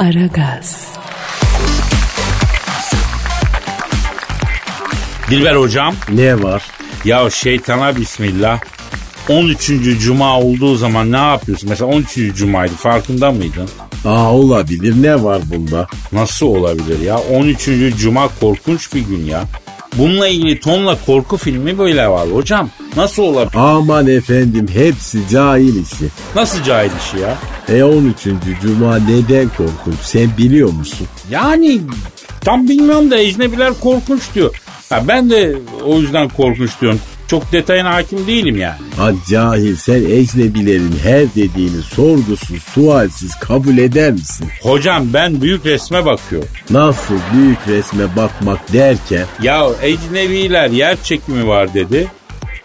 Aragaz. Dilber hocam. Ne var? Ya şeytana bismillah. 13. Cuma olduğu zaman ne yapıyorsun? Mesela 13. Cuma'ydı farkında mıydın? Aa olabilir ne var bunda? Nasıl olabilir ya? 13. Cuma korkunç bir gün ya. Bununla ilgili tonla korku filmi böyle var hocam. Nasıl olabilir? Aman efendim hepsi cahil işi. Nasıl cahil işi ya? E 13. Cuma neden korkunç sen biliyor musun? Yani tam bilmiyorum da ecnebiler korkunç diyor. Ha, ben de o yüzden korkunç diyorum. Çok detayına hakim değilim yani. Ha cahil sen ecnebilerin her dediğini sorgusuz sualsiz kabul eder misin? Hocam ben büyük resme bakıyorum. Nasıl büyük resme bakmak derken Ya ecnebiler yer çekimi var dedi.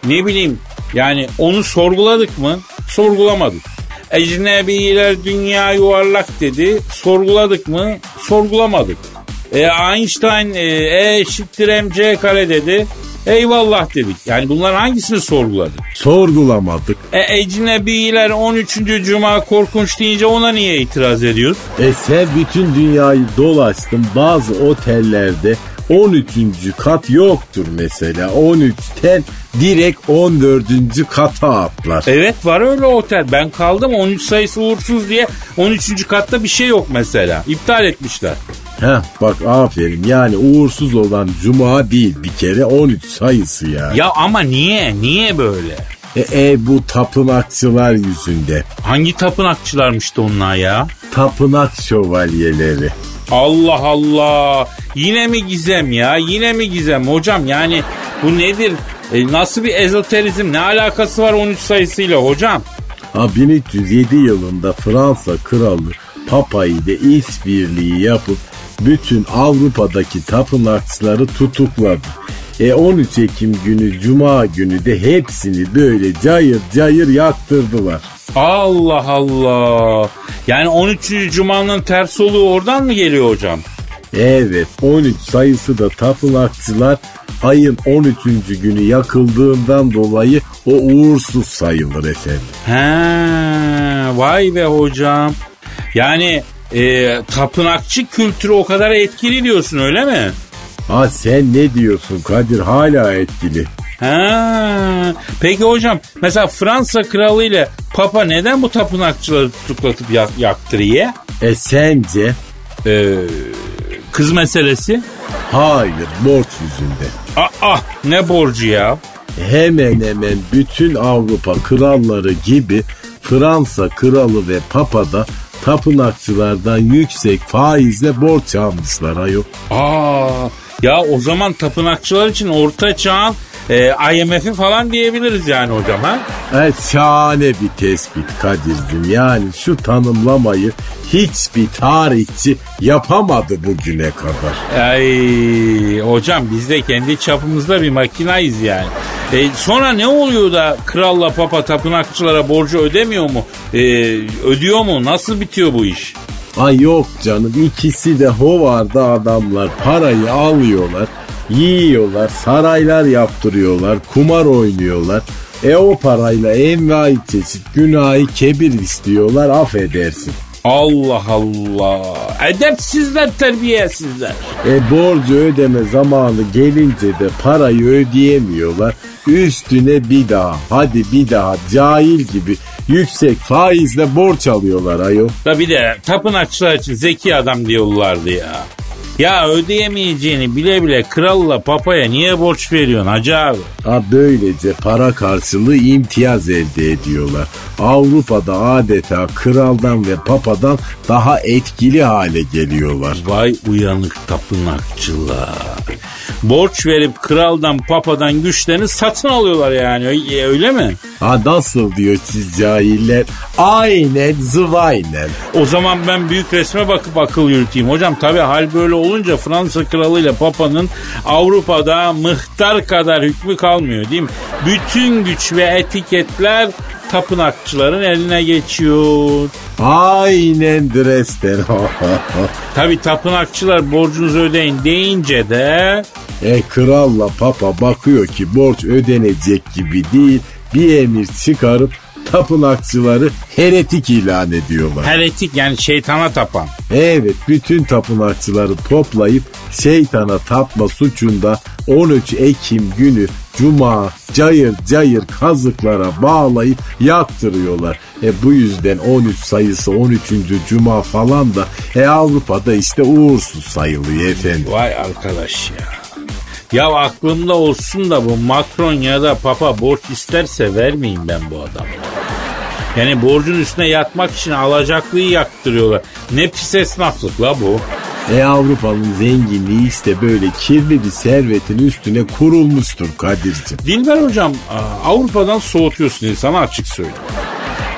Ne bileyim yani onu sorguladık mı? Sorgulamadık. Ecnebiler dünya yuvarlak dedi. Sorguladık mı? Sorgulamadık. E, Einstein e, E eşittir mc kare dedi. Eyvallah dedik. Yani bunlar hangisini sorguladık? sorgulamadık. E ecnebiler 13. Cuma korkunç deyince ona niye itiraz ediyoruz? E sen bütün dünyayı dolaştın bazı otellerde 13. kat yoktur mesela. 13'ten direkt 14. kata atlar. Evet var öyle otel. Ben kaldım 13 sayısı uğursuz diye 13. katta bir şey yok mesela. İptal etmişler. Heh bak aferin yani uğursuz olan cuma değil bir kere 13 sayısı ya. Ya ama niye? Niye böyle? E, e, bu tapınakçılar yüzünde. Hangi tapınakçılarmıştı onlar ya? Tapınak şövalyeleri. Allah Allah. Yine mi gizem ya? Yine mi gizem? Hocam yani bu nedir? E, nasıl bir ezoterizm? Ne alakası var 13 sayısıyla hocam? Ha 1307 yılında Fransa kralı Papa ile işbirliği yapıp bütün Avrupa'daki tapınakçıları tutukladı. E 13 Ekim günü Cuma günü de hepsini böyle cayır cayır yaktırdılar. Allah Allah. Yani 13. Cuma'nın ters olduğu oradan mı geliyor hocam? Evet 13 sayısı da tapınakçılar ayın 13. günü yakıldığından dolayı o uğursuz sayılır efendim. He, vay be hocam. Yani e, tapınakçı kültürü o kadar etkili diyorsun öyle mi? Ha sen ne diyorsun Kadir hala etkili. Ha, peki hocam mesela Fransa kralı ile Papa neden bu tapınakçıları tutuklatıp yak- yaktırıyor? E sence? Ee, kız meselesi? Hayır borç yüzünde. Ah ne borcu ya? Hemen hemen bütün Avrupa kralları gibi Fransa kralı ve papa da tapınakçılardan yüksek faizle borç almışlar ayol. Aa, ya o zaman tapınakçılar için orta çağın e, IMF'i falan diyebiliriz yani hocam ha? Evet şahane bir tespit Kadir'cim. Yani şu tanımlamayı hiçbir tarihçi yapamadı bugüne kadar. Ay hocam biz de kendi çapımızda bir makinayız yani. E, sonra ne oluyor da kralla papa tapınakçılara borcu ödemiyor mu? E, ödüyor mu? Nasıl bitiyor bu iş? Ay yok canım ikisi de hovarda adamlar parayı alıyorlar, yiyorlar, saraylar yaptırıyorlar, kumar oynuyorlar. E o parayla envai çeşit günahı kebir istiyorlar affedersin. Allah Allah. Edepsizler terbiyesizler. E borcu ödeme zamanı gelince de parayı ödeyemiyorlar. Üstüne bir daha hadi bir daha cahil gibi yüksek faizle borç alıyorlar ayol. Da bir de tapınakçılar için zeki adam diyorlardı ya. Ya ödeyemeyeceğini bile bile kralla papaya niye borç veriyorsun hacı abi? Ha böylece para karşılığı imtiyaz elde ediyorlar. Avrupa'da adeta kraldan ve papadan daha etkili hale geliyorlar. Vay uyanık tapınakçılar. Borç verip kraldan papadan güçlerini satın alıyorlar yani Ö- öyle mi? Ha nasıl diyor siz cahiller? Aynen zıvaynen. O zaman ben büyük resme bakıp akıl yürüteyim. Hocam tabi hal böyle olunca Fransa kralı ile papanın Avrupa'da mıhtar kadar hükmü kalmıyor değil mi? Bütün güç ve etiketler tapınakçıların eline geçiyor. Aynen Dresden. Tabi tapınakçılar borcunuzu ödeyin deyince de e kralla papa bakıyor ki borç ödenecek gibi değil. Bir emir çıkarıp tapınakçıları heretik ilan ediyorlar. Heretik yani şeytana tapan. Evet bütün tapınakçıları toplayıp şeytana tapma suçunda 13 Ekim günü Cuma cayır cayır kazıklara bağlayıp yaktırıyorlar. E bu yüzden 13 sayısı 13. Cuma falan da e Avrupa'da işte uğursuz sayılıyor efendim. Vay arkadaş ya. Ya aklımda olsun da bu Macron ya da Papa borç isterse vermeyeyim ben bu adamı. Yani borcun üstüne yatmak için alacaklıyı yaktırıyorlar. Ne pis esnaflık la bu. E Avrupa'nın zenginliği işte böyle kirli bir servetin üstüne kurulmuştur Kadir'cim. Dilber hocam Avrupa'dan soğutuyorsun sana açık söyleyeyim.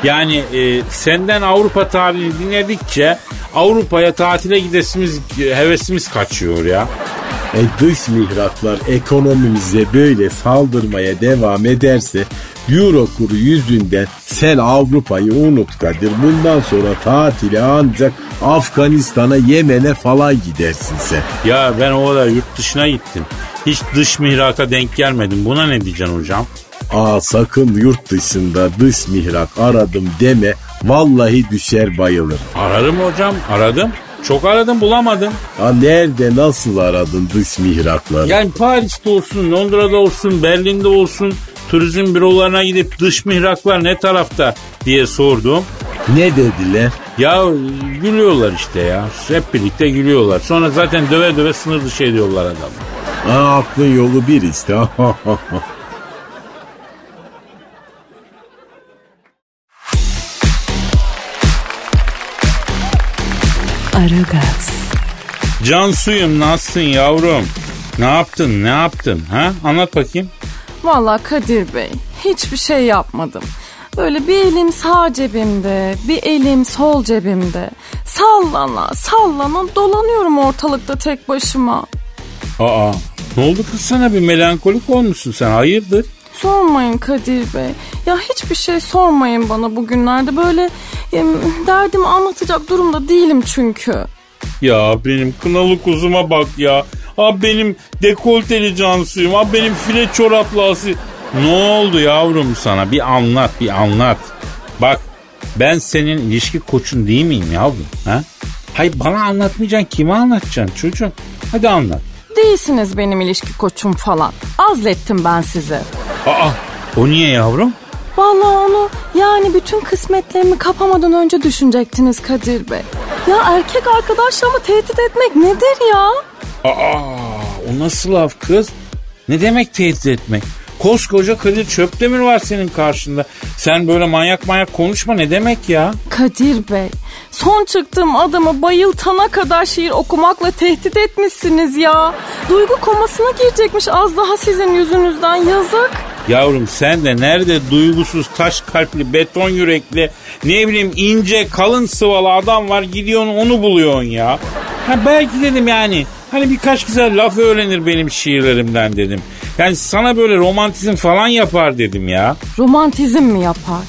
Yani e, senden Avrupa tarihini dinledikçe Avrupa'ya tatile gidesimiz, hevesimiz kaçıyor ya. E dış mihraklar ekonomimize böyle saldırmaya devam ederse Euro kuru yüzünden sen Avrupa'yı unut Kadir. Bundan sonra tatile ancak Afganistan'a, Yemen'e falan gidersin sen. Ya ben o kadar yurt dışına gittim. Hiç dış mihraka denk gelmedim. Buna ne diyeceksin hocam? Aa sakın yurt dışında dış mihrak aradım deme. Vallahi düşer bayılır. Ararım hocam aradım. Çok aradım bulamadım. Ha nerede nasıl aradın dış mihrakları? Yani Paris'te olsun, Londra'da olsun, Berlin'de olsun turizm bürolarına gidip dış mihraklar ne tarafta diye sordum. Ne dediler? Ya gülüyorlar işte ya. Hep birlikte gülüyorlar. Sonra zaten döve döve sınır dışı ediyorlar adamı. Aa, aklın yolu bir işte. Aragaz. Can suyum nasılsın yavrum? Ne yaptın ne yaptın ha? Anlat bakayım. Valla Kadir Bey hiçbir şey yapmadım. Böyle bir elim sağ cebimde, bir elim sol cebimde. Sallana sallana dolanıyorum ortalıkta tek başıma. Aa ne oldu kız sana bir melankolik olmuşsun sen hayırdır? Sormayın Kadir Bey. Ya hiçbir şey sormayın bana bugünlerde. Böyle e, derdimi anlatacak durumda değilim çünkü. Ya benim kınalı kuzuma bak ya. Ha benim dekolteli cansuyum. Ha benim file çoraplı asi. Ne oldu yavrum sana? Bir anlat, bir anlat. Bak ben senin ilişki koçun değil miyim yavrum? Ha? Hayır bana anlatmayacaksın kime anlatacaksın çocuğum? Hadi anlat. Değilsiniz benim ilişki koçum falan. Azlettim ben sizi. Aa o niye yavrum? Vallahi onu yani bütün kısmetlerimi kapamadan önce düşünecektiniz Kadir Bey. Ya erkek arkadaşlarımı tehdit etmek nedir ya? Aa o nasıl laf kız? Ne demek tehdit etmek? Koskoca Kadir Çöptemir var senin karşında. Sen böyle manyak manyak konuşma ne demek ya? Kadir Bey, son çıktığım adamı bayıltana kadar şiir okumakla tehdit etmişsiniz ya. Duygu komasına girecekmiş az daha sizin yüzünüzden yazık. Yavrum sen de nerede duygusuz taş kalpli beton yürekli ne bileyim ince kalın sıvalı adam var gidiyorsun onu buluyorsun ya. Ha belki dedim yani hani birkaç güzel laf öğrenir benim şiirlerimden dedim. Yani sana böyle romantizm falan yapar dedim ya. Romantizm mi yapar?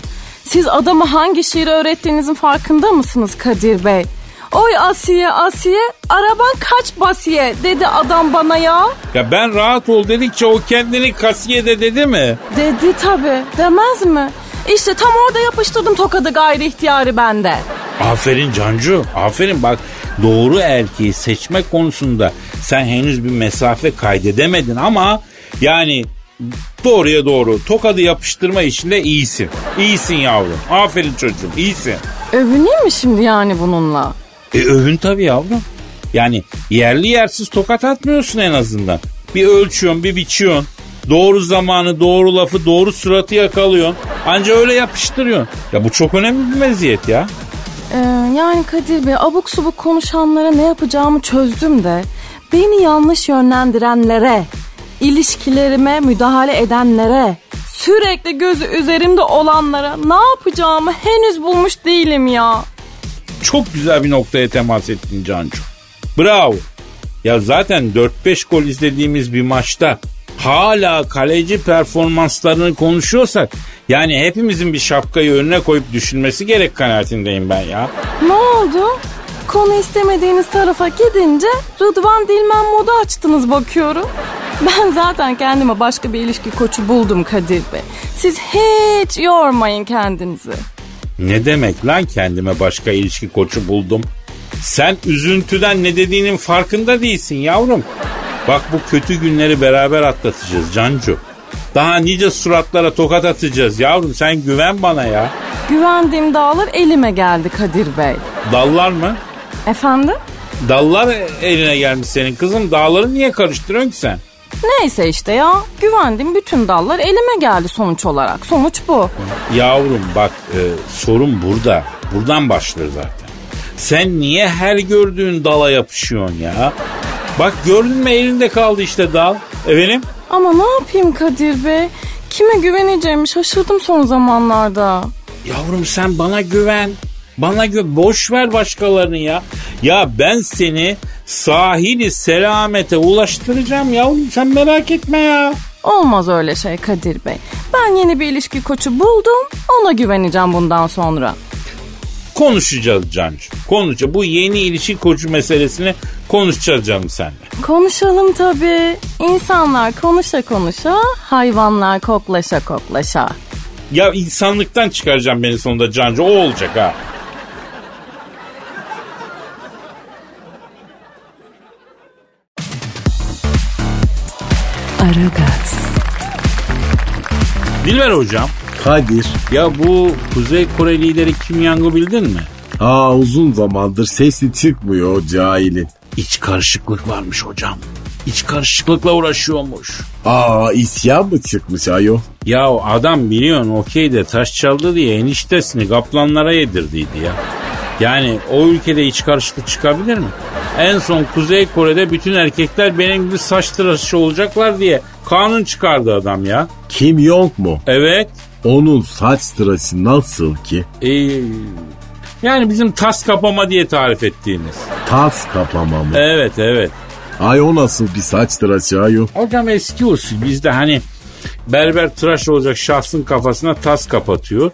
Siz adama hangi şiiri öğrettiğinizin farkında mısınız Kadir Bey? Oy Asiye Asiye araban kaç basiye dedi adam bana ya. Ya ben rahat ol dedikçe o kendini kasiyede dedi mi? Dedi tabi demez mi? İşte tam orada yapıştırdım tokadı gayri ihtiyarı bende. Aferin Cancu aferin bak doğru erkeği seçme konusunda sen henüz bir mesafe kaydedemedin ama yani doğruya doğru tokadı yapıştırma işinde iyisin. İyisin yavrum aferin çocuğum iyisin. Övüneyim mi şimdi yani bununla? E övün tabii yavrum. Yani yerli yersiz tokat atmıyorsun en azından. Bir ölçüyorsun bir biçiyorsun. Doğru zamanı, doğru lafı, doğru suratı yakalıyorsun. Anca öyle yapıştırıyorsun. Ya bu çok önemli bir meziyet ya. Ee, yani Kadir Bey abuk subuk konuşanlara ne yapacağımı çözdüm de beni yanlış yönlendirenlere, ilişkilerime müdahale edenlere, sürekli gözü üzerimde olanlara ne yapacağımı henüz bulmuş değilim ya. Çok güzel bir noktaya temas ettin Cancu. Bravo. Ya zaten 4-5 gol izlediğimiz bir maçta hala kaleci performanslarını konuşuyorsak yani hepimizin bir şapkayı önüne koyup düşünmesi gerek kanaatindeyim ben ya. Ne oldu? Konu istemediğiniz tarafa gidince Rıdvan Dilmen modu açtınız bakıyorum. Ben zaten kendime başka bir ilişki koçu buldum Kadir Bey. Siz hiç yormayın kendinizi. Ne demek lan kendime başka ilişki koçu buldum? Sen üzüntüden ne dediğinin farkında değilsin yavrum. Bak bu kötü günleri beraber atlatacağız Cancu. Daha nice suratlara tokat atacağız yavrum sen güven bana ya. Güvendiğim dağlar elime geldi Kadir Bey. Dallar mı? Efendim? Dallar eline gelmiş senin kızım. Dağları niye karıştırıyorsun ki sen? Neyse işte ya. Güvendiğim bütün dallar elime geldi sonuç olarak. Sonuç bu. Yavrum bak e, sorun burada. Buradan başlıyor zaten. Sen niye her gördüğün dala yapışıyorsun ya? Bak gördün mü elinde kaldı işte dal. Efendim? Ama ne yapayım Kadir Bey? Kime güveneceğimi şaşırdım son zamanlarda. Yavrum sen bana güven. Bana gö boş ver başkalarını ya. Ya ben seni sahili selamete ulaştıracağım yavrum sen merak etme ya. Olmaz öyle şey Kadir Bey. Ben yeni bir ilişki koçu buldum. Ona güveneceğim bundan sonra. Konuşacağız Cancu. Konuşacağız. Bu yeni ilişki koçu meselesini konuşacağız canım seninle. Konuşalım tabii. İnsanlar konuşa konuşa, hayvanlar koklaşa koklaşa. Ya insanlıktan çıkaracağım beni sonunda Cancu. O olacak ha. Dilber hocam. Kadir. Ya bu Kuzey Kore lideri Kim Yang'ı bildin mi? Aa uzun zamandır sesi çıkmıyor o cahilin. İç karışıklık varmış hocam. İç karışıklıkla uğraşıyormuş. Aa isyan mı çıkmış ayol? Ya adam biliyorsun okeyde taş çaldı diye eniştesini kaplanlara yedirdiydi ya. Yani o ülkede iç karışıklık çıkabilir mi? En son Kuzey Kore'de bütün erkekler benim gibi saç tıraşı olacaklar diye kanun çıkardı adam ya. Kim yok mu? Evet. Onun saç tıraşı nasıl ki? Ee, yani bizim tas kapama diye tarif ettiğimiz. Tas kapama mı? Evet evet. Ay o nasıl bir saç tıraşı ayol? Hocam eski usul bizde hani berber tıraş olacak şahsın kafasına tas kapatıyor.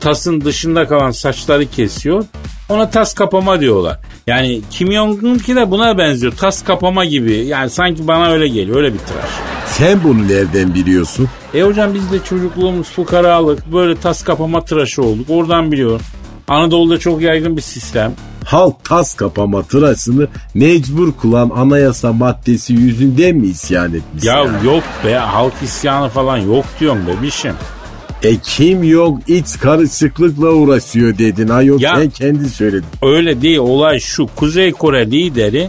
Tasın dışında kalan saçları kesiyor. Ona tas kapama diyorlar. Yani Kim Jong-un'ki de buna benziyor. Tas kapama gibi. Yani sanki bana öyle geliyor. Öyle bir tıraş. Sen bunu nereden biliyorsun? E hocam biz de çocukluğumuz fukaralık. Böyle tas kapama tıraşı olduk. Oradan biliyorum. Anadolu'da çok yaygın bir sistem. Halk tas kapama tıraşını mecbur kılan anayasa maddesi yüzünden mi isyan etmiş? Ya yani? yok be halk isyanı falan yok diyorum bebişim. E kim yok iç karışıklıkla uğraşıyor dedin ayol Ya- sen kendi söyledin. Öyle değil olay şu Kuzey Kore lideri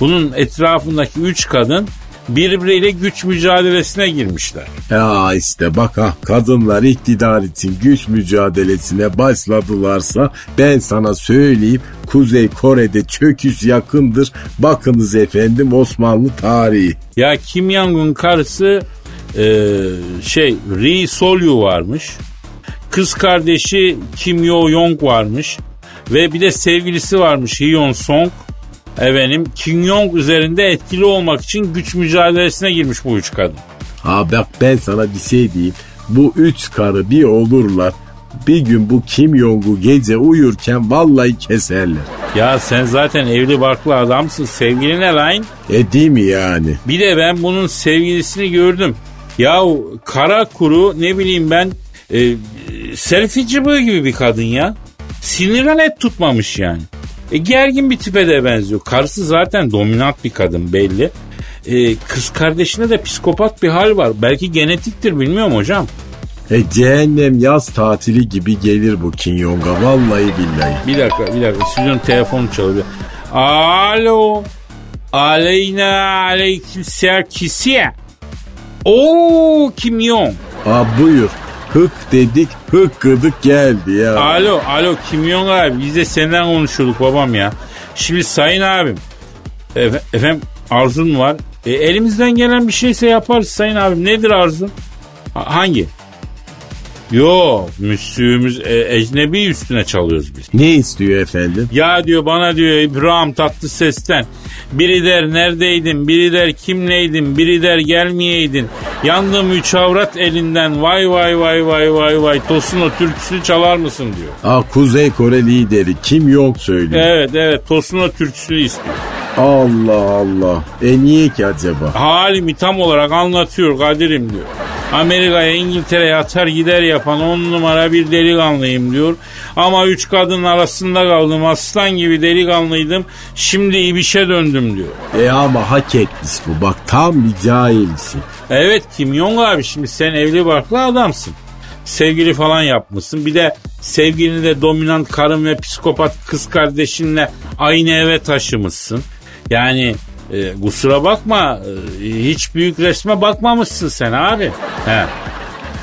bunun etrafındaki üç kadın birbiriyle güç mücadelesine girmişler. Ya işte bak ha kadınlar iktidar için güç mücadelesine başladılarsa ben sana söyleyeyim Kuzey Kore'de çöküş yakındır. Bakınız efendim Osmanlı tarihi. Ya Kim Jong-un karısı e, şey Ri Solyu varmış. Kız kardeşi Kim Yo Yong varmış. Ve bir de sevgilisi varmış Hyon Song. Efendim Kim Jong üzerinde etkili olmak için güç mücadelesine girmiş bu üç kadın. Ha bak ben sana bir şey diyeyim. Bu üç karı bir olurlar. Bir gün bu Kim Jong'u gece uyurken vallahi keserler. Ya sen zaten evli barklı adamsın. Sevgili ne lan? E değil mi yani? Bir de ben bunun sevgilisini gördüm. Yahu kara kuru ne bileyim ben e, selfie cıbığı gibi bir kadın ya. Sinirden et tutmamış yani. E, gergin bir tipe de benziyor. Karısı zaten dominant bir kadın belli. E, kız kardeşinde de psikopat bir hal var. Belki genetiktir bilmiyorum hocam. E cehennem yaz tatili gibi gelir bu Kim Jong'a vallahi billahi. Bir dakika bir dakika stüdyonun telefonu çalıyor. Alo. Aleyna aleykümselam kisiye. Oo Kim Jong. Ha buyur. Hık dedik hıkkıdık geldi ya. Alo, alo Kim Jong abi biz de senden konuşuyorduk babam ya. Şimdi sayın abim. Efe- efendim arzun var. E, elimizden gelen bir şeyse yaparız sayın abim. Nedir arzun? Ha- hangi? Yok müslüğümüz e, ecnebi üstüne çalıyoruz biz. Ne istiyor efendim? Ya diyor bana diyor İbrahim tatlı sesten. Biri der neredeydin, biri der kimleydin, biri der gelmeyeydin. Yandım üç avrat elinden vay vay vay vay vay vay Tosun o türküsünü çalar mısın diyor. Ha Kuzey Kore lideri Kim Jong söylüyor. Evet evet Tosun o türküsünü istiyor. Allah Allah. E niye ki acaba? Halimi tam olarak anlatıyor Kadir'im diyor. Amerika'ya İngiltere'ye atar gider yapan on numara bir delikanlıyım diyor. Ama üç kadın arasında kaldım aslan gibi delikanlıydım. Şimdi ibişe döndüm diyor. E ama hak etmiş bu. Bak tam bir cahilsin. Evet Kim Jong abi şimdi sen evli barklı adamsın. Sevgili falan yapmışsın. Bir de sevgilini de dominant karın ve psikopat kız kardeşinle aynı eve taşımışsın. Yani e, kusura bakma e, hiç büyük resme bakmamışsın sen abi. He.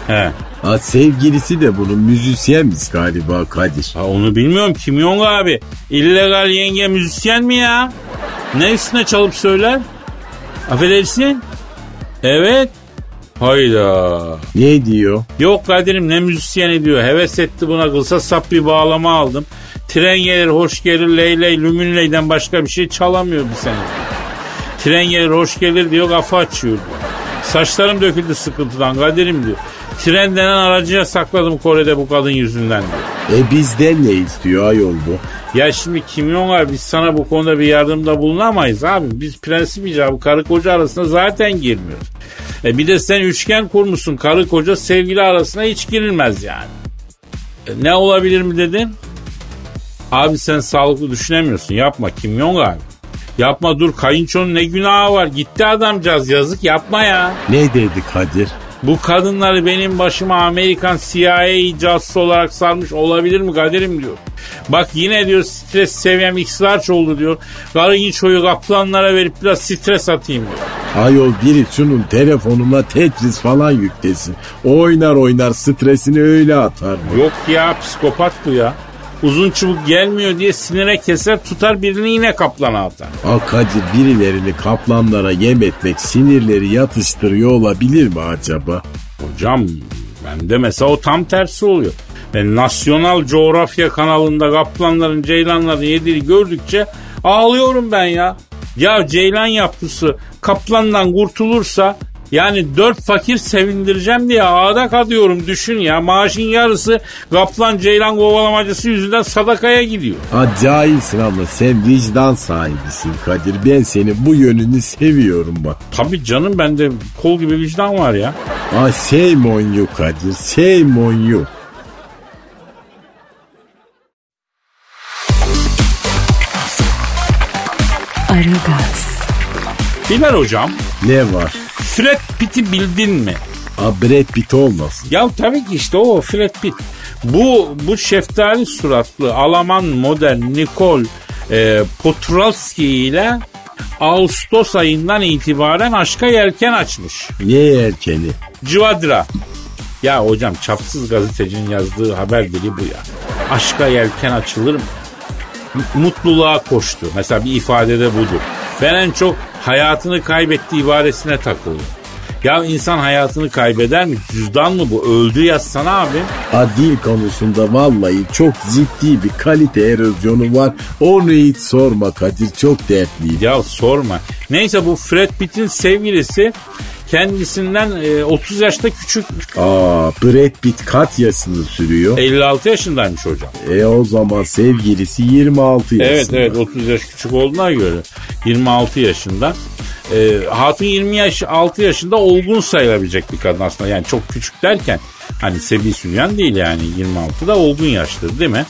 He. Ha, sevgilisi de bunun müzisyenmiş galiba Kadir. Ha, onu bilmiyorum Kim Jong abi. İllegal yenge müzisyen mi ya? Ne üstüne çalıp söyler? Affedersin? Evet. Hayda. Ne diyor? Yok Kadir'im ne müzisyeni diyor. Heves etti buna kılsa sap bir bağlama aldım. Tren gelir hoş gelir leyley lümünleyden başka bir şey çalamıyor bir sene. Tren gelir hoş gelir diyor kafa açıyor diyor. Saçlarım döküldü sıkıntıdan Kadir'im diyor. Tren denen aracıya sakladım Kore'de bu kadın yüzünden diyor. E bizden ne istiyor ayol bu? Ya şimdi Kim Jong abi biz sana bu konuda bir yardımda bulunamayız abi. Biz prensip icabı karı koca arasında zaten girmiyoruz. E bir de sen üçgen kurmuşsun karı koca sevgili arasına hiç girilmez yani. E ne olabilir mi dedin? Abi sen sağlıklı düşünemiyorsun yapma Kim Jong abi. Yapma dur kayınçonun ne günahı var gitti adamcağız yazık yapma ya. Ne dedi Kadir? Bu kadınları benim başıma Amerikan CIA casusu olarak sarmış olabilir mi Kadir'im diyor. Bak yine diyor stres seviyem x oldu diyor. Kayınçoyu kaplanlara verip biraz stres atayım diyor. Ayol biri şunun telefonuna Tetris falan yüklesin. Oynar oynar stresini öyle atar. bu. Yok ya psikopat bu ya. Uzun çubuk gelmiyor diye sinire keser tutar birini yine kaplana atar. Kadir birilerini kaplanlara yem etmek sinirleri yatıştırıyor olabilir mi acaba? Hocam ben de mesela o tam tersi oluyor. Ben Nasyonal Coğrafya kanalında kaplanların ceylanların yediğini gördükçe ağlıyorum ben ya. Ya ceylan yapısı kaplandan kurtulursa yani dört fakir sevindireceğim diye ağda kadıyorum düşün ya. Maaşın yarısı kaplan ceylan kovalamacısı yüzünden sadakaya gidiyor. Ha cahilsin ama sen vicdan sahibisin Kadir. Ben seni bu yönünü seviyorum bak. Tabii canım bende kol gibi vicdan var ya. Ha shame on you Kadir. Shame on you. Aragaz, Bilal hocam Ne var? Fred Pitt'i bildin mi? Ha Brad Pitt olmasın. Ya tabii ki işte o Fred Pitt. Bu bu şeftali suratlı Alman model Nicole e, Potrowski ile Ağustos ayından itibaren aşka yelken açmış. Ne erkeni? Civadra. Ya hocam çapsız gazetecinin yazdığı haber dili bu ya. Aşka yelken açılır mı? Mutluluğa koştu. Mesela bir ifadede budur. Ben en çok hayatını kaybetti ibaresine takıldım. Ya insan hayatını kaybeder mi? Cüzdan mı bu? Öldü yazsana abi. Ha dil konusunda vallahi çok ciddi bir kalite erozyonu var. Onu hiç sorma Kadir çok dertliyim. Ya sorma. Neyse bu Fred Pitt'in sevgilisi kendisinden e, 30 yaşta küçük. Aa Brad Pitt kaç yaşını sürüyor? 56 yaşındaymış hocam. E o zaman sevgilisi 26 yaşında. Evet evet 30 yaş küçük olduğuna göre 26 yaşında. E, hatun 20 yaş 6 yaşında olgun sayılabilecek bir kadın aslında. Yani çok küçük derken hani Sebi Sünyan değil yani 26 da olgun yaştır değil mi?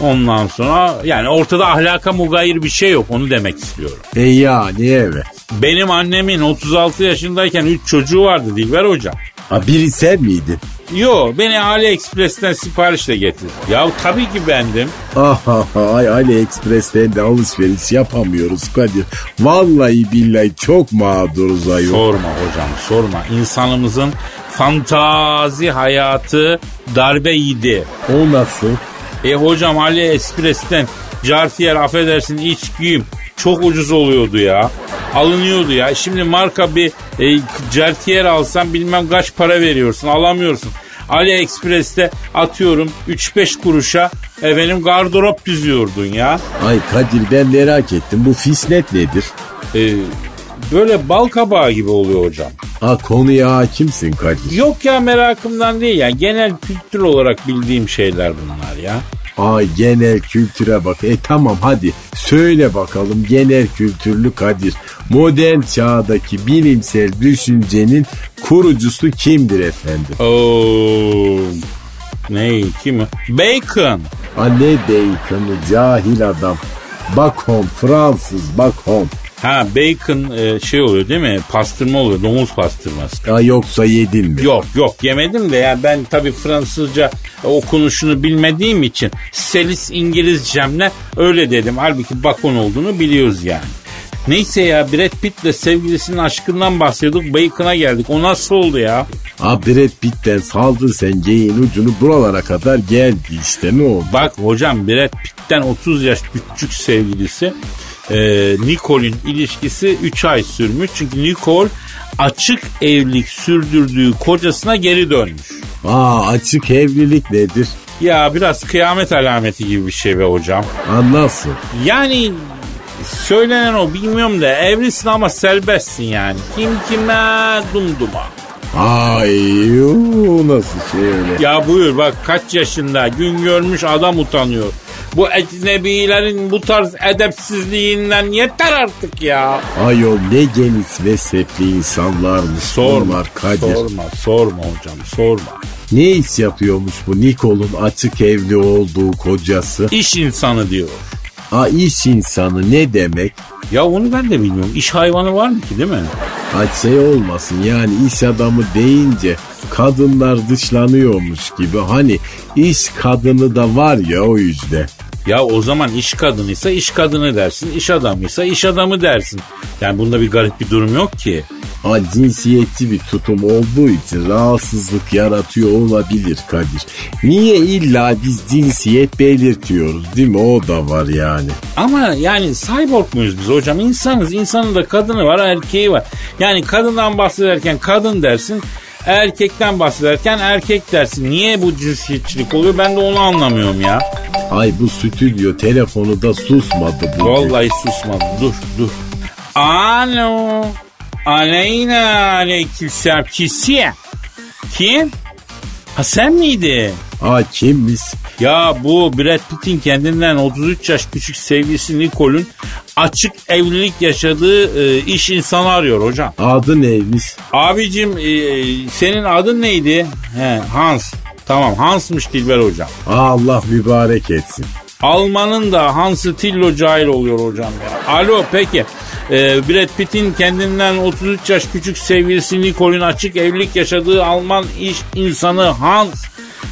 Ondan sonra yani ortada ahlaka mugayir bir şey yok onu demek istiyorum. E yani evet. Benim annemin 36 yaşındayken 3 çocuğu vardı Dilber hocam. Ha biri sen miydin? Yo beni AliExpress'ten siparişle getir. Ya tabii ki bendim. Ay AliExpress'ten de alışveriş yapamıyoruz Kadir. Vallahi billahi çok mağduruz ayol. Sorma hocam sorma. İnsanımızın fantazi hayatı darbe yedi. O nasıl? E hocam AliExpress'ten Cartier affedersin iç giyim çok ucuz oluyordu ya. Alınıyordu ya. Şimdi marka bir e, Cartier alsan bilmem kaç para veriyorsun alamıyorsun. AliExpress'te atıyorum 3-5 kuruşa efendim gardırop düzüyordun ya. Ay Kadir ben merak ettim bu fisnet nedir? E, böyle bal kabağı gibi oluyor hocam. Ha konuya hakimsin Kadir. Yok ya merakımdan değil yani genel kültür olarak bildiğim şeyler bunlar ya. Ay genel kültüre bak. E tamam hadi söyle bakalım genel kültürlü Kadir. Modern çağdaki bilimsel düşüncenin kurucusu kimdir efendim? Oo. Ne kim? Bacon. A ne Bacon'ı cahil adam. Bakon Fransız bakon. Ha bacon e, şey oluyor değil mi? Pastırma oluyor. Domuz pastırması. Ya yoksa yedin mi? Yok yok yemedim de ya ben tabii Fransızca okunuşunu bilmediğim için selis İngilizcemle öyle dedim. Halbuki bakon olduğunu biliyoruz yani. Neyse ya Brad Pitt'le sevgilisinin aşkından bahsediyorduk. Bacon'a geldik. O nasıl oldu ya? Ha Brad Pitt'ten saldın sen geyin ucunu buralara kadar geldi işte ne oldu? Bak hocam Brad Pitt'ten 30 yaş küçük sevgilisi e, Nicole'in ilişkisi 3 ay sürmüş. Çünkü Nicole açık evlilik sürdürdüğü kocasına geri dönmüş. Aa açık evlilik nedir? Ya biraz kıyamet alameti gibi bir şey be hocam. Anlasın. Yani söylenen o bilmiyorum da evlisin ama serbestsin yani. Kim kime dumduma. Ay nasıl şey öyle? Ya buyur bak kaç yaşında gün görmüş adam utanıyor. Bu ecnebilerin bu tarz edepsizliğinden yeter artık ya. Ayol ne geniş mezhepli insanlarmış Sorma, Kadir. sorma, sorma hocam, sorma. Ne iş yapıyormuş bu Nikol'un açık evli olduğu kocası? İş insanı diyor. Ha iş insanı ne demek? Ya onu ben de bilmiyorum. İş hayvanı var mı ki değil mi? Ha şey olmasın yani iş adamı deyince kadınlar dışlanıyormuş gibi. Hani iş kadını da var ya o yüzden. Ya o zaman iş kadınıysa iş kadını dersin, iş adamıysa iş adamı dersin. Yani bunda bir garip bir durum yok ki. Ha cinsiyetçi bir tutum olduğu için rahatsızlık yaratıyor olabilir Kadir. Niye illa biz cinsiyet belirtiyoruz değil mi? O da var yani. Ama yani cyborg muyuz biz hocam? İnsanız. İnsanın da kadını var, erkeği var. Yani kadından bahsederken kadın dersin, erkekten bahsederken erkek dersin. Niye bu cinsiyetçilik oluyor? Ben de onu anlamıyorum ya. Ay bu stüdyo telefonu da susmadı bugün. Vallahi susmadı. Dur, dur. Alo. Aleyna aleykümselam. Kisiye. Kim? Ha sen miydi? Aa kimmiş? Ya bu Brad Pitt'in kendinden 33 yaş küçük sevgilisi Nicole'un açık evlilik yaşadığı e, iş insanı arıyor hocam. Adı neymiş? Abicim e, senin adın neydi? He, Hans. Tamam Hans'mış Dilber hocam. Allah mübarek etsin. Alman'ın da Hans'ı Tillo cahil oluyor hocam ya. Alo peki. Ee, Brad Pitt'in kendinden 33 yaş küçük sevgilisi Nicole'un açık evlilik yaşadığı Alman iş insanı Hans.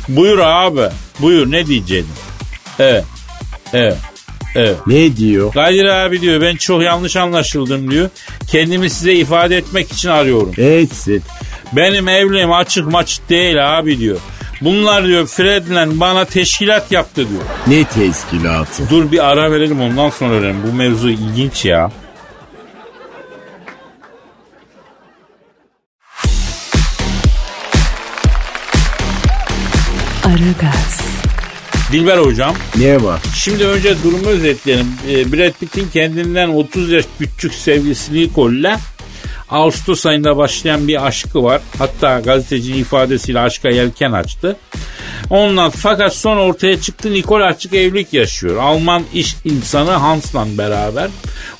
Buyur abi. Buyur ne diyeceğim? Evet. Evet. Evet. Ne diyor? Kadir abi diyor ben çok yanlış anlaşıldım diyor. Kendimi size ifade etmek için arıyorum. Etsin. Benim evliliğim açık maçık değil abi diyor. Bunlar diyor Fred'le bana teşkilat yaptı diyor. Ne teşkilatı? Dur bir ara verelim ondan sonra öğrenelim. Bu mevzu ilginç ya. Dilber hocam. Ne var? Şimdi önce durumu özetleyelim. Ee, Brad Pitt'in kendinden 30 yaş küçük sevgilisi Nicole'le Ağustos ayında başlayan bir aşkı var. Hatta gazetecinin ifadesiyle aşka yelken açtı. Ondan fakat son ortaya çıktı Nicole açık evlilik yaşıyor. Alman iş insanı Hans'la beraber.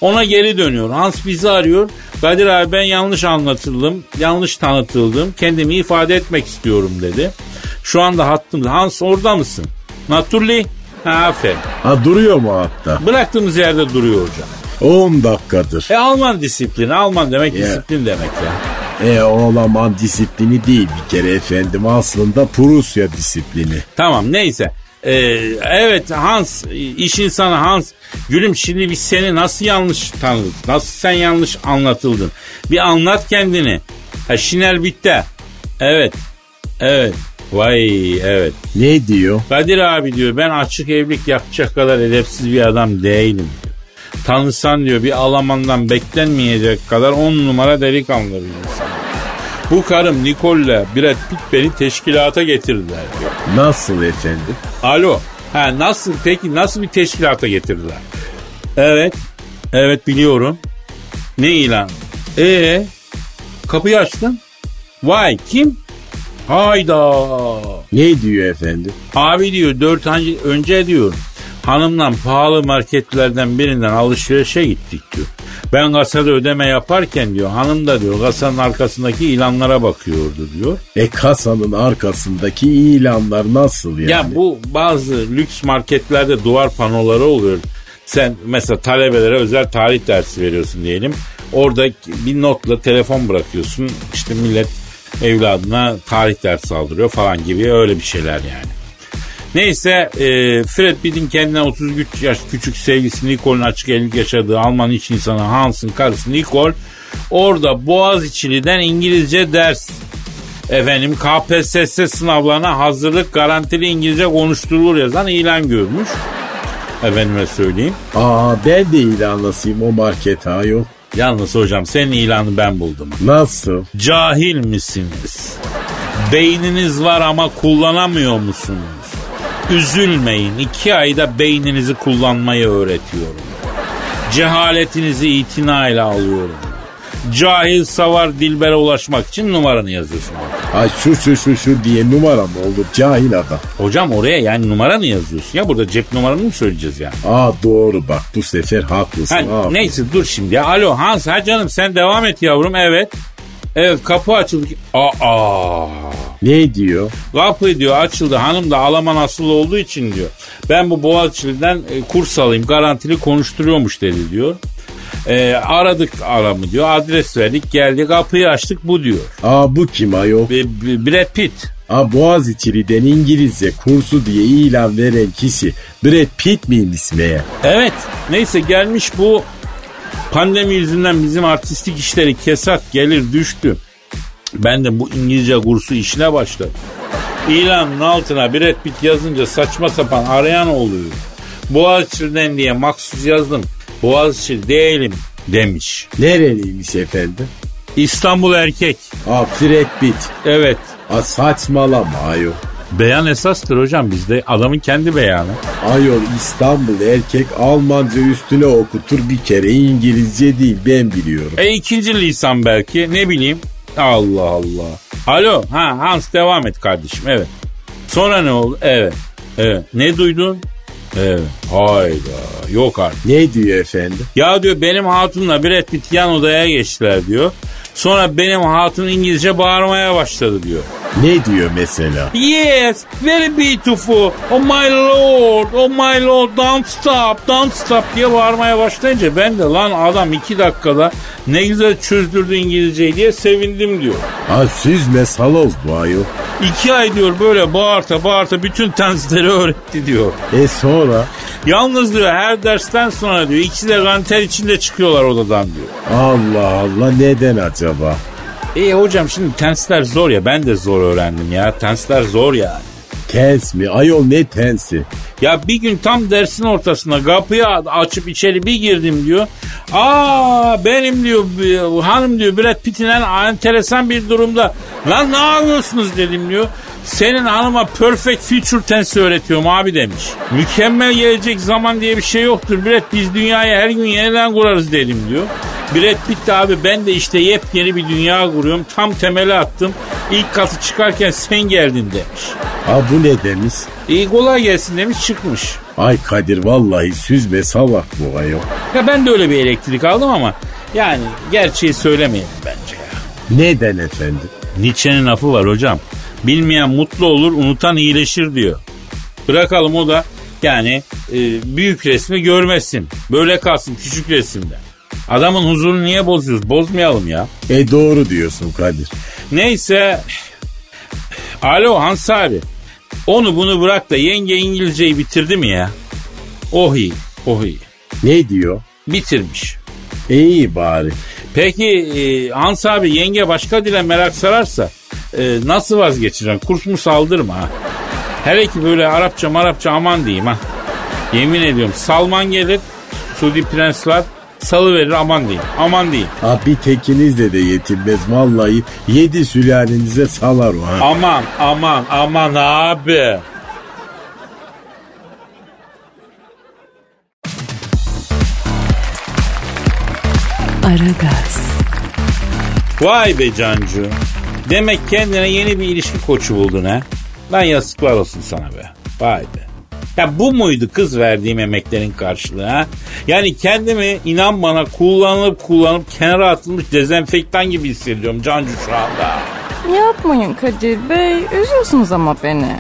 Ona geri dönüyor. Hans bizi arıyor. Kadir abi ben yanlış anlatıldım, yanlış tanıtıldım. Kendimi ifade etmek istiyorum dedi. Şu anda hattımda. Hans orada mısın? Naturally. Ha, aferin. Ha duruyor mu hatta? Bıraktığımız yerde duruyor hocam. 10 dakikadır. E Alman disiplini. Alman demek Yeah. disiplin demek ya. E Olaman disiplini değil bir kere efendim aslında Prusya disiplini. Tamam neyse. Ee, evet Hans iş insanı Hans gülüm şimdi biz seni nasıl yanlış tanıdık nasıl sen yanlış anlatıldın bir anlat kendini ha şinel bitti evet evet vay evet Ne diyor? Kadir abi diyor ben açık evlilik yapacak kadar edepsiz bir adam değilim diyor. Tanısan diyor bir Alman'dan beklenmeyecek kadar on numara delikanlı bir insan. Bu karım Nicole'le Brad Pitt beni teşkilata getirdiler diyor. Nasıl efendim? Alo. Ha nasıl peki nasıl bir teşkilata getirdiler? Evet. Evet biliyorum. Ne ilan? Ee kapıyı açtım. Vay kim? Hayda. Ne diyor efendim? Abi diyor dört ay önce diyor hanımla pahalı marketlerden birinden alışverişe gittik diyor. Ben kasada ödeme yaparken diyor hanım da diyor kasanın arkasındaki ilanlara bakıyordu diyor. E kasanın arkasındaki ilanlar nasıl yani? Ya bu bazı lüks marketlerde duvar panoları oluyor. Sen mesela talebelere özel tarih dersi veriyorsun diyelim. Orada bir notla telefon bırakıyorsun. İşte millet evladına tarih dersi aldırıyor falan gibi öyle bir şeyler yani. Neyse e, Fred Pitt'in kendine 33 yaş küçük sevgisi Nicole'un açık evlilik yaşadığı Alman iş insanı Hans'ın karısı Nicole orada Boğaziçi'liden İngilizce ders efendim KPSS sınavlarına hazırlık garantili İngilizce konuşturulur yazan ilan görmüş. Efendime söyleyeyim. Aa ben de ilanlasıyım o markete ayol. Yalnız hocam senin ilanı ben buldum. Nasıl? Cahil misiniz? Beyniniz var ama kullanamıyor musunuz? Üzülmeyin. iki ayda beyninizi kullanmayı öğretiyorum. Cehaletinizi itinayla alıyorum. Cahil savar dilbere ulaşmak için numaranı yazıyorsun. Ay şu şu şu şu diye numara mı olur cahil adam. Hocam oraya yani numaranı yazıyorsun. Ya burada cep numaranı mı söyleyeceğiz yani? Aa doğru bak bu sefer haklısın. Ha, neyse dur şimdi ya. Alo Hans ha canım sen devam et yavrum evet. Evet kapı açıldı. Aa. Ne diyor? Kapı diyor açıldı. Hanım da Alman asıllı olduğu için diyor. Ben bu Boğaziçi'den e, kurs alayım garantili konuşturuyormuş dedi diyor. E, aradık aramı diyor. Adres verdik geldi kapıyı açtık bu diyor. Aa bu kim ayol? E, B- Brad Pitt. Aa Boğaziçi'den İngilizce kursu diye ilan veren kişi Brad Pitt miymiş meğer? Evet neyse gelmiş bu pandemi yüzünden bizim artistik işleri kesat gelir düştü. Ben de bu İngilizce kursu işine başladım. İlanın altına Brad Pitt yazınca saçma sapan arayan oluyor. Boğaziçi'den diye maksus yazdım. Boğaziçi değilim demiş. Nereliymiş efendim? İstanbul erkek. Aa Fred Pitt. Evet. Aa saçmalama ayol. Beyan esastır hocam bizde. Adamın kendi beyanı. Ayol İstanbul erkek Almanca üstüne okutur bir kere İngilizce değil ben biliyorum. E ikinci lisan belki ne bileyim. Allah Allah. Alo ha Hans devam et kardeşim evet. Sonra ne oldu? Evet. Evet. Ne duydun? Evet. Hayda. Yok artık. Ne diyor efendim? Ya diyor benim hatunla Brad Pitt yan odaya geçtiler diyor. Sonra benim hatun İngilizce bağırmaya başladı diyor. Ne diyor mesela? Yes, very beautiful. Oh my lord, oh my lord, don't stop, don't stop diye bağırmaya başlayınca ben de lan adam iki dakikada ne güzel çözdürdü İngilizceyi diye sevindim diyor. Aa süzme saloz bu ayol. İki ay diyor böyle bağırta bağırta bütün tensleri öğretti diyor. E sonra? Yalnız diyor her dersten sonra diyor ikisi de gantel içinde çıkıyorlar odadan diyor. Allah Allah neden acaba? E hocam şimdi tensler zor ya ben de zor öğrendim ya tensler zor yani. Tens mi? Ayol ne tensi? Ya bir gün tam dersin ortasında kapıyı açıp içeri bir girdim diyor. Aa benim diyor hanım diyor Brad Pitt'in enteresan bir durumda. Lan ne yapıyorsunuz dedim diyor. Senin hanıma perfect future tense öğretiyorum abi demiş. Mükemmel gelecek zaman diye bir şey yoktur. Brad biz dünyayı her gün yeniden kurarız dedim diyor. Brad Pitt abi ben de işte yepyeni bir dünya kuruyorum. Tam temeli attım. İlk katı çıkarken sen geldin demiş. Ha bu ne demiş? İyi kolay gelsin demiş çıkmış. Ay Kadir vallahi süzme salak bu ayol. Ya ben de öyle bir elektrik aldım ama yani gerçeği söylemeyelim bence ya. Neden efendim? Nietzsche'nin lafı var hocam. Bilmeyen mutlu olur, unutan iyileşir diyor. Bırakalım o da yani e, büyük resmi görmesin. Böyle kalsın küçük resimde. Adamın huzurunu niye bozuyoruz? Bozmayalım ya. E doğru diyorsun Kadir. Neyse. Alo Hans abi. Onu bunu bırak da yenge İngilizceyi bitirdi mi ya? Oh iyi, oh iyi. Ne diyor? Bitirmiş. E iyi bari. Peki e, Hans abi yenge başka dile merak sararsa e, nasıl vazgeçeceksin? Kurs mu saldırma ha? Hele ki böyle Arapça marapça aman diyeyim ha. Yemin ediyorum Salman gelir Suudi prensler salı verir aman diyeyim. Aman diyeyim. Ha bir tekinizle de yetinmez vallahi yedi sülalenize salar o ha. Aman aman aman abi. Aragaz, Vay be Cancu. Demek kendine yeni bir ilişki koçu buldun ha. Lan yazıklar olsun sana be. Vay be. Ya bu muydu kız verdiğim emeklerin karşılığı ha? Yani kendimi inan bana kullanılıp kullanıp kenara atılmış dezenfektan gibi hissediyorum Cancu şu anda. Yapmayın Kadir Bey. Üzüyorsunuz ama beni.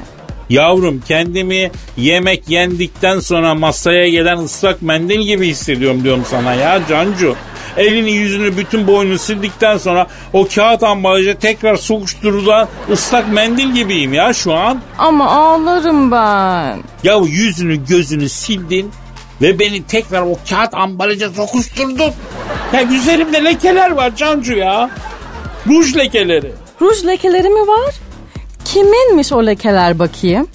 Yavrum kendimi yemek yendikten sonra masaya gelen ıslak mendil gibi hissediyorum diyorum sana ya Cancu. Elini yüzünü bütün boynunu sildikten sonra o kağıt ambalajı tekrar sokuşturulan ıslak mendil gibiyim ya şu an. Ama ağlarım ben. Ya yüzünü gözünü sildin ve beni tekrar o kağıt ambalaja sokuşturdun. Ya üzerimde lekeler var Cancu ya. Ruj lekeleri. Ruj lekeleri mi var? Kiminmiş o lekeler bakayım?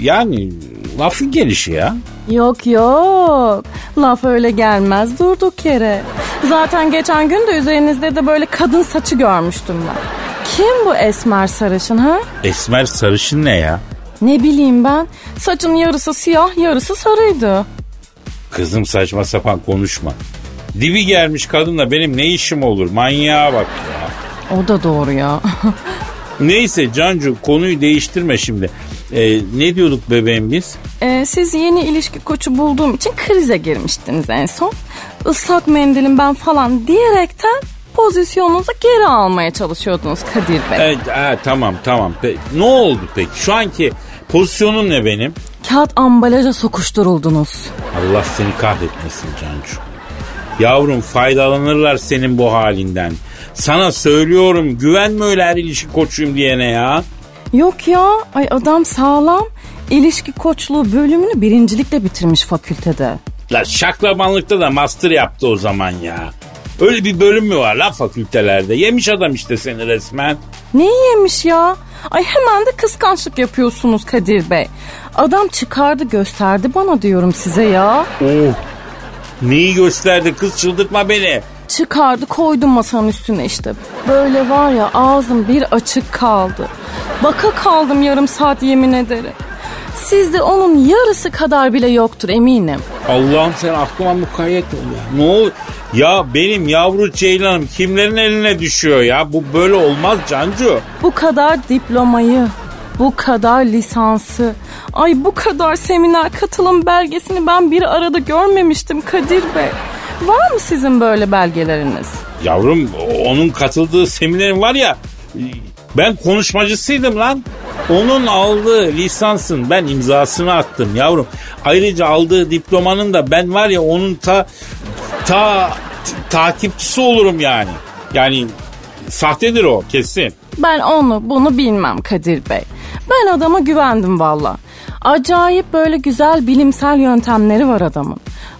Yani lafın gelişi ya. Yok yok. Laf öyle gelmez durduk yere. Zaten geçen gün de üzerinizde de böyle kadın saçı görmüştüm ben. Kim bu esmer sarışın ha? Esmer sarışın ne ya? Ne bileyim ben. Saçın yarısı siyah yarısı sarıydı. Kızım saçma sapan konuşma. Dibi gelmiş kadınla benim ne işim olur manyağa bak ya. O da doğru ya. Neyse Cancu konuyu değiştirme şimdi. Ee, ne diyorduk bebeğim biz? Ee, siz yeni ilişki koçu bulduğum için krize girmiştiniz en son. Islak mendilim ben falan diyerekten pozisyonunuzu geri almaya çalışıyordunuz Kadir Bey. Evet, ha, tamam tamam. Pe- ne oldu peki? Şu anki pozisyonum ne benim? Kağıt ambalaja sokuşturuldunuz. Allah seni kahretmesin Cancu. Yavrum faydalanırlar senin bu halinden. Sana söylüyorum güvenme öyle her ilişki koçuyum diyene ya. Yok ya ay adam sağlam. İlişki koçluğu bölümünü birincilikle bitirmiş fakültede. La şaklabanlıkta da master yaptı o zaman ya. Öyle bir bölüm mü var la fakültelerde? Yemiş adam işte seni resmen. Neyi yemiş ya? Ay hemen de kıskançlık yapıyorsunuz Kadir Bey. Adam çıkardı gösterdi bana diyorum size ya. Oh. Neyi gösterdi kız çıldırtma beni. Çıkardı koydum masanın üstüne işte. Böyle var ya ağzım bir açık kaldı. Baka kaldım yarım saat yemin ederim. Sizde onun yarısı kadar bile yoktur eminim. Allah'ım sen aklıma mukayyet ol ya. Ne ol? Ya benim yavru ceylanım kimlerin eline düşüyor ya? Bu böyle olmaz Cancu. Bu kadar diplomayı, bu kadar lisansı, ay bu kadar seminer katılım belgesini ben bir arada görmemiştim Kadir Bey. Var mı sizin böyle belgeleriniz? Yavrum onun katıldığı seminerin var ya ben konuşmacısıydım lan. Onun aldığı lisansın ben imzasını attım yavrum. Ayrıca aldığı diplomanın da ben var ya onun ta ta takipçisi olurum yani. Yani sahtedir o kesin. Ben onu bunu bilmem Kadir Bey. Ben adama güvendim valla. Acayip böyle güzel bilimsel yöntemleri var adamın.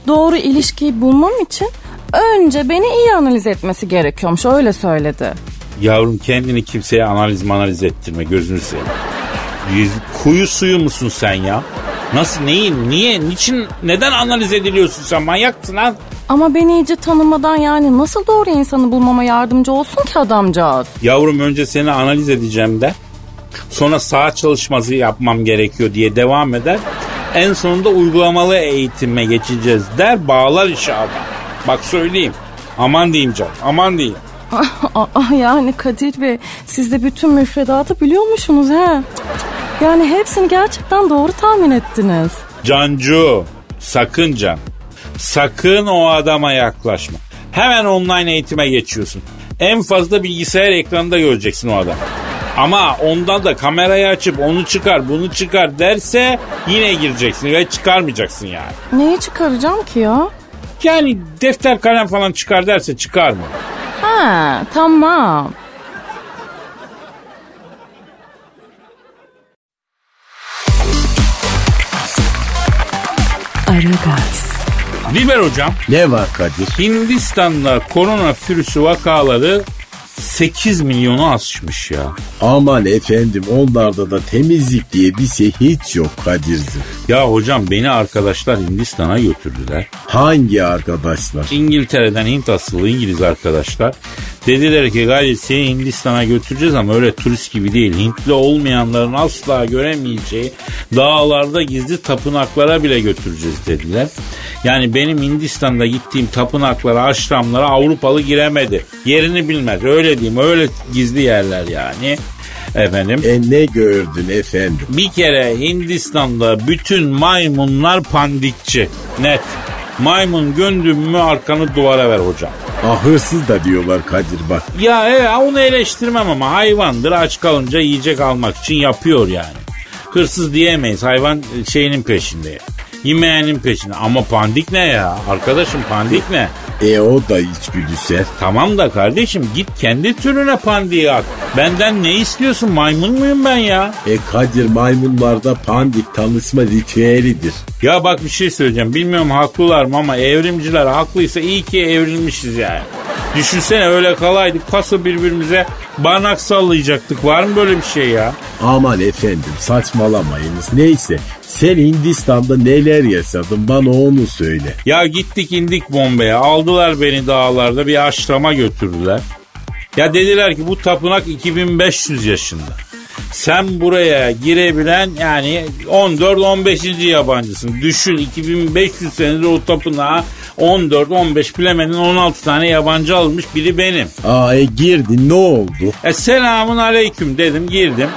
Doğru ilişkiyi bulmam için önce beni iyi analiz etmesi gerekiyormuş öyle söyledi. Yavrum kendini kimseye analiz manaliz ettirme gözünü seveyim. Kuyu suyu musun sen ya? Nasıl neyin niye niçin neden analiz ediliyorsun sen manyaksın lan? Ama beni iyice tanımadan yani nasıl doğru insanı bulmama yardımcı olsun ki adamcağız? Yavrum önce seni analiz edeceğim de sonra saha çalışması yapmam gerekiyor diye devam eder. En sonunda uygulamalı eğitime geçeceğiz der bağlar adam. Bak söyleyeyim. Aman diyeyim canım aman diyeyim. Yani Kadir Bey siz de bütün müfredatı biliyormuşsunuz he. Yani hepsini gerçekten doğru tahmin ettiniz. Cancu sakın can. Sakın o adama yaklaşma. Hemen online eğitime geçiyorsun. En fazla bilgisayar ekranında göreceksin o adam. Ama ondan da kamerayı açıp onu çıkar bunu çıkar derse yine gireceksin ve çıkarmayacaksın yani. Neyi çıkaracağım ki ya? Yani defter kalem falan çıkar derse çıkarma. Ha tamam. Aragaz, Dilber hocam Ne var Kadir? Hindistan'da koronavirüsü vakaları 8 milyonu aşmış ya. Aman efendim onlarda da temizlik diye bir şey hiç yok Kadir'cim. Ya hocam beni arkadaşlar Hindistan'a götürdüler. Hangi arkadaşlar? İngiltere'den Hint asıllı İngiliz arkadaşlar Dediler ki Gali seni Hindistan'a götüreceğiz ama öyle turist gibi değil. Hintli olmayanların asla göremeyeceği dağlarda gizli tapınaklara bile götüreceğiz dediler. Yani benim Hindistan'da gittiğim tapınaklara, aşramlara Avrupalı giremedi. Yerini bilmez. Öyle diyeyim. Öyle gizli yerler yani. Efendim. E ne gördün efendim? Bir kere Hindistan'da bütün maymunlar pandikçi. Net. Maymun göndün mü arkanı duvara ver hocam. Ah hırsız da diyorlar Kadir bak. Ya evet onu eleştirmem ama hayvandır aç kalınca yiyecek almak için yapıyor yani. Hırsız diyemeyiz hayvan şeyinin peşinde. Yemeğinin peşinde ama pandik ne ya? Arkadaşım pandik ne? E o da içgüdüsel. Tamam da kardeşim git kendi türüne pandiği at. Benden ne istiyorsun maymun muyum ben ya? E Kadir maymunlarda pandik tanışma ritüelidir. Ya bak bir şey söyleyeceğim. Bilmiyorum haklılar mı ama evrimciler haklıysa iyi ki evrilmişiz yani. Düşünsene öyle kalaydık paso birbirimize barnak sallayacaktık. Var mı böyle bir şey ya? Aman efendim saçmalamayınız. Neyse sen Hindistan'da neler yaşadın bana onu söyle. Ya gittik indik Bombay'a aldılar beni dağlarda bir aşrama götürdüler. Ya dediler ki bu tapınak 2500 yaşında. Sen buraya girebilen yani 14-15. yabancısın. Düşün 2500 senedir o tapınağa 14-15 bilemedin 16 tane yabancı almış biri benim. Aa e girdin ne oldu? E selamun aleyküm dedim girdim.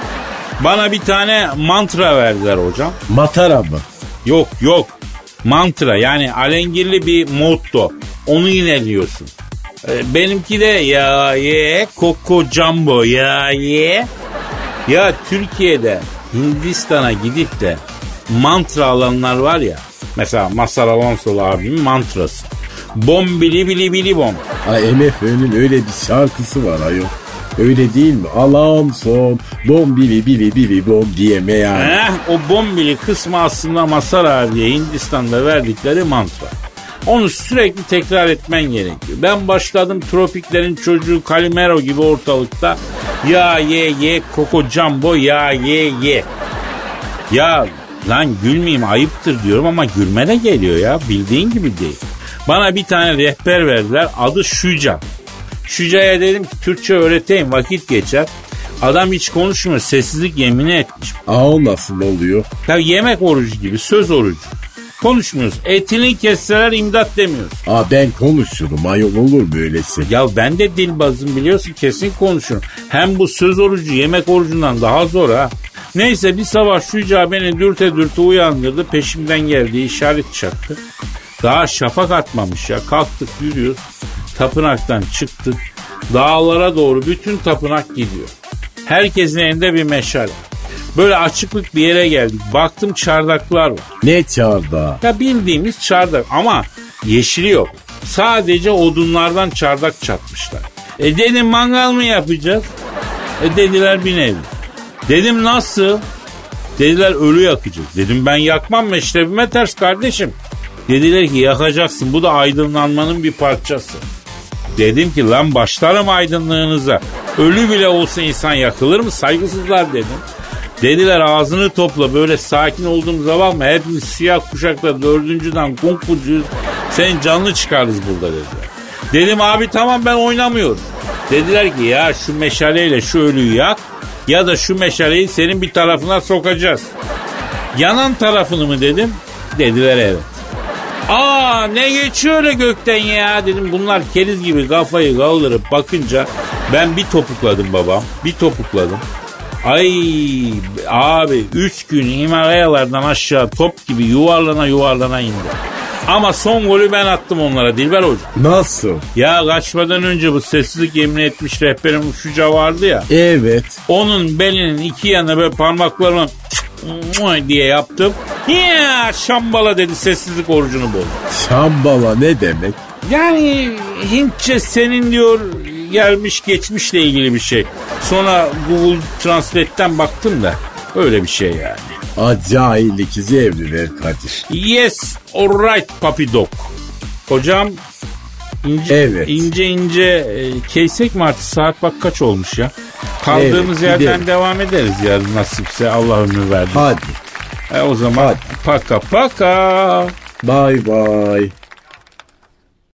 Bana bir tane mantra verdiler hocam. Matara mı? Yok yok mantra yani alengirli bir motto. Onu yineliyorsun. E, benimki de ya ye koko jumbo ya ye. Ya Türkiye'de Hindistan'a gidip de mantra alanlar var ya. Mesela Masar Alonso abimin mantrası. Bom bili bili bili bom. Ay MFÖ'nün öyle bir şarkısı var ayol. Öyle değil mi? Alan son bom bili bili bili bom diye meğer. Eh, o bombili kısmı aslında Masar abiye Hindistan'da verdikleri mantra. Onu sürekli tekrar etmen gerekiyor. Ben başladım tropiklerin çocuğu Calimero gibi ortalıkta. Ya ye ye koko jumbo ya ye ye. Ya lan gülmeyeyim ayıptır diyorum ama gülme de geliyor ya bildiğin gibi değil. Bana bir tane rehber verdiler adı Şuca. Şuca'ya dedim ki Türkçe öğreteyim vakit geçer. Adam hiç konuşmuyor sessizlik yemini etmiş. Aa o nasıl oluyor? Ya yemek orucu gibi söz orucu. Konuşmuyoruz. Etini kesseler imdat demiyoruz. Aa ben konuşurum ayol olur mu öylesi? Ya ben de dilbazım biliyorsun kesin konuşurum. Hem bu söz orucu yemek orucundan daha zor ha. Neyse bir sabah Şuca beni dürte dürte uyandırdı. Peşimden geldi işaret çaktı. Daha şafak atmamış ya. Kalktık yürüyoruz. Tapınaktan çıktık. Dağlara doğru bütün tapınak gidiyor. Herkesin elinde bir meşale. Böyle açıklık bir yere geldik. Baktım çardaklar var. Ne çarda? Ya bildiğimiz çardak ama yeşili yok. Sadece odunlardan çardak çatmışlar. E dedim mangal mı yapacağız? E dediler bir nevi. Dedim nasıl? Dediler ölü yakacağız. Dedim ben yakmam meşrebime ters kardeşim. Dediler ki yakacaksın bu da aydınlanmanın bir parçası. Dedim ki lan başlarım aydınlığınıza. Ölü bile olsa insan yakılır mı? Saygısızlar dedim. Dediler ağzını topla böyle sakin olduğumuza bakma. Hepimiz siyah kuşakla dördüncüden kung fucuyuz. Seni canlı çıkarız burada dediler. Dedim abi tamam ben oynamıyorum. Dediler ki ya şu meşaleyle şu ölüyü yak ya da şu meşaleyi senin bir tarafına sokacağız. Yanan tarafını mı dedim? Dediler evet. Aa ne geçiyor öyle gökten ya dedim. Bunlar keriz gibi kafayı kaldırıp bakınca ben bir topukladım babam. Bir topukladım. Ay abi 3 gün Himalayalardan aşağı top gibi yuvarlana yuvarlana indi. Ama son golü ben attım onlara Dilber Hoca. Nasıl? Ya kaçmadan önce bu sessizlik yemin etmiş rehberim Şuca vardı ya. Evet. Onun belinin iki yanına böyle parmaklarımı diye yaptım. Ya şambala dedi sessizlik orucunu bozdu. Şambala ne demek? Yani Hintçe senin diyor gelmiş geçmişle ilgili bir şey. Sonra Google Translate'ten baktım da öyle bir şey yani. Acayip ikizi evliler Kadir. Yes, alright papi dog. Hocam ince Evet. ince ince e, keysek mi artık saat bak kaç olmuş ya. Kaldığımız Evet, yerden gidelim. devam ederiz yarın nasipse Allah ömür verdi. Hadi. E, o zaman Hadi. paka paka. Bye bye.